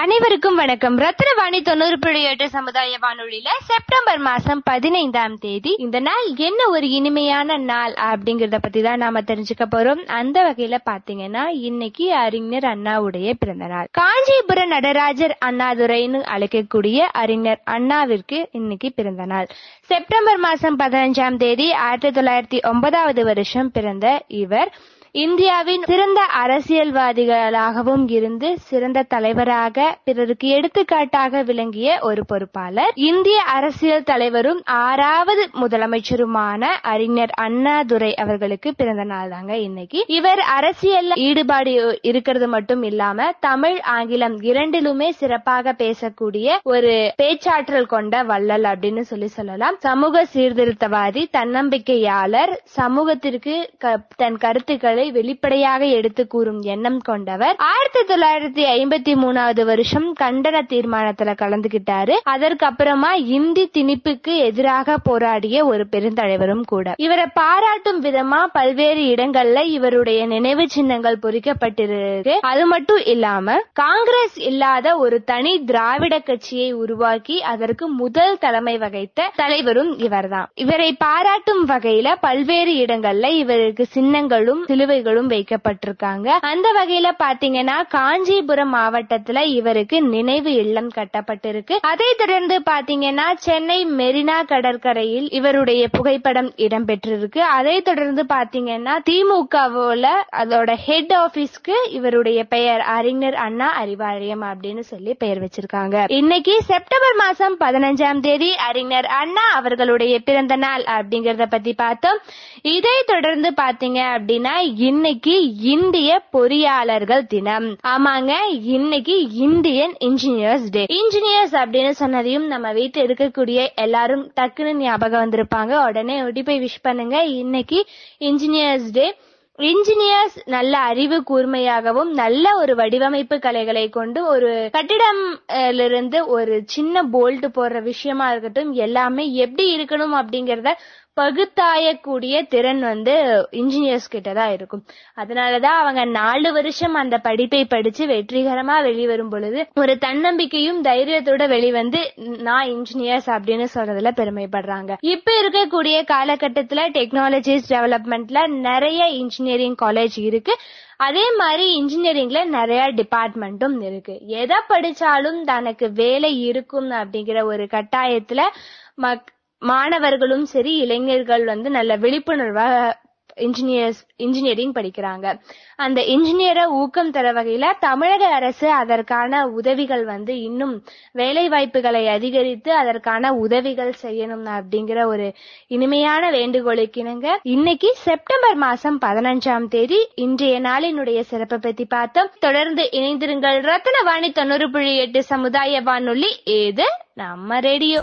அனைவருக்கும் வணக்கம். ரத்னவாணி தொண்ணூறு புள்ளி எட்டு சமுதாய வானொலியில செப்டம்பர் மாசம் பதினைந்தாம் தேதி இந்த நாள் என்ன ஒரு இனிமையான நாள் அப்படிங்கறத பத்தி தான் நாம தெரிஞ்சுக்க போறோம். அந்த வகையில பாத்தீங்கன்னா இன்னைக்கு அறிஞர் அண்ணாவுடைய பிறந்த நாள் காஞ்சிபுர நடராஜர் அண்ணாதுரைன்னு அழைக்கக்கூடிய அறிஞர் அண்ணாவிற்கு இன்னைக்கு பிறந்த நாள் செப்டம்பர் மாசம் பதினஞ்சாம் தேதி ஆயிரத்தி தொள்ளாயிரத்தி ஒன்பதாவது வருஷம் பிறந்த இவர் இந்தியாவின் சிறந்த அரசியல்வாதிகளாகவும் இருந்து சிறந்த தலைவராக பிறருக்கு எடுத்துக்காட்டாக விளங்கிய ஒரு பொறுப்பாளர். இந்திய அரசியல் தலைவரும் ஆறாவது முதலமைச்சருமான அறிஞர் அண்ணாதுரை அவர்களுக்கு பிறந்த நாள் தாங்க இன்னைக்கு. இவர் அரசியல் ஈடுபாடு இருக்கிறது மட்டும் இல்லாம தமிழ் ஆங்கிலம் இரண்டிலுமே சிறப்பாக பேசக்கூடிய ஒரு பேச்சாற்றல் கொண்ட வள்ளல் அப்படின்னு சொல்லி சொல்லலாம். சமூக சீர்திருத்தவாதி தன்னம்பிக்கையாளர் சமூகத்திற்கு தன் கருத்துக்களை வெளிப்படையாக எடுத்து கூறும் எண்ணம் கொண்டவர். ஆயிரத்தி தொள்ளாயிரத்தி ஐம்பத்தி மூணாவது வருஷம் கண்டன தீர்மானத்துல கலந்துகிட்டாரு. அதற்கப்புறமா இந்தி திணிப்புக்கு எதிராக போராடிய ஒரு பெருந்தலைவரும் கூட. இவரை பாராட்டும் விதமா பல்வேறு இடங்கள்ல இவருடைய நினைவு சின்னங்கள் பொறிக்கப்பட்டிருக்கு. அது மட்டும் இல்லாம காங்கிரஸ் இல்லாத ஒரு தனி திராவிட கட்சியை உருவாக்கி அதற்கு முதல் தலைமை வகித்த தலைவரும் இவர்தான். இவரை பாராட்டும் வகையில பல்வேறு இடங்கள்ல இவருக்கு சின்னங்களும் சிலுவைகளும் வைக்கப்பட்டிருக்காங்க. அந்த வகையில பாத்தீங்கன்னா காஞ்சிபுரம் மாவட்டத்துல இவர் இவருக்கு நினைவு இல்லம் கட்டப்பட்டிருக்கு. அதை தொடர்ந்து பாத்தீங்கன்னா சென்னை மெரினா கடற்கரையில் இவருடைய புகைப்படம் இடம்பெற்றிருக்கு. அதை தொடர்ந்து பாத்தீங்கன்னா திமுகவோல அதோட ஹெட் ஆபீஸ்க்கு இவருடைய பெயர் அறிஞர் அண்ணா அறிவாலயம் அப்படின்னு சொல்லி பெயர் வச்சிருக்காங்க. இன்னைக்கு செப்டம்பர் மாசம் பதினஞ்சாம் தேதி அறிஞர் அண்ணா அவர்களுடைய பிறந்த நாள் அப்படிங்கறத பத்தி பார்த்தோம். இதை தொடர்ந்து பாத்தீங்க அப்படின்னா இன்னைக்கு இந்திய பொறியாளர்கள் தினம். ஆமாங்க இன்னைக்கு இந்தியன் இன்ஜினியர்ஸ் டே இன்ஜினியர்ஸ் அப்படின்னு சொன்னதையும் நம்ம வீட்டில் இருக்கக்கூடிய எல்லாரும் டக்குன்னு ஞாபகம் வந்திருப்பாங்க. உடனே ஒட்டி போய் விஷ் பண்ணுங்க? இன்னைக்கு இன்ஜினியர்ஸ் டே இன்ஜினியர்ஸ் நல்ல அறிவு கூர்மையாகவும் நல்ல ஒரு வடிவமைப்பு கலைகளை கொண்டு ஒரு கட்டிடம் இருந்து ஒரு சின்ன போல்ட் போடுற விஷயமா இருக்கட்டும் எல்லாமே எப்படி இருக்கணும் அப்படிங்கறத பகுத்தாயக்கூடிய திறன் வந்து இன்ஜினியர்ஸ் கிட்ட தான் இருக்கும். அதனாலதான் அவங்க நாலு வருஷம் அந்த படிப்பை படிச்சு வெற்றிகரமா வெளிவரும் பொழுது ஒரு தன்னம்பிக்கையும் தைரியத்தோட வெளிவந்து நான் இன்ஜினியர்ஸ் அப்படின்னு சொல்றதுல பெருமைப்படுறாங்க. இப்ப இருக்கக்கூடிய காலகட்டத்துல டெக்னாலஜிஸ் டெவலப்மெண்ட்ல நிறைய இன்ஜினியரிங் காலேஜ் இருக்கு. அதே மாதிரி இன்ஜினியரிங்ல நிறைய டிபார்ட்மெண்ட்டும் இருக்கு. எதை படிச்சாலும் தனக்கு வேலை இருக்கும் அப்படிங்கிற ஒரு கட்டாயத்துல மக் மாணவர்களும் சரி இளைஞர்கள் வந்து நல்ல விழிப்புணர்வா இன்ஜினியர்ஸ் இன்ஜினியரிங் படிக்கிறாங்க. அந்த இன்ஜினியரை ஊக்கம் தர வகையில தமிழக அரசு அதற்கான உதவிகள் வந்து இன்னும் வேலை வாய்ப்புகளை அதிகரித்து அதற்கான உதவிகள் செய்யணும் அப்படிங்கிற ஒரு இனிமையான வேண்டுகோளுக்கு இணங்க இன்னைக்கு செப்டம்பர் மாசம் பதினஞ்சாம் தேதி இன்றைய நாளினுடைய சிறப்பை பத்தி பார்த்தோம். தொடர்ந்து இணைந்திருங்கள் ரத்னவாணி தொண்ணூறு புள்ளி எட்டு சமுதாய வானொலி. ஏது நம்ம ரேடியோ.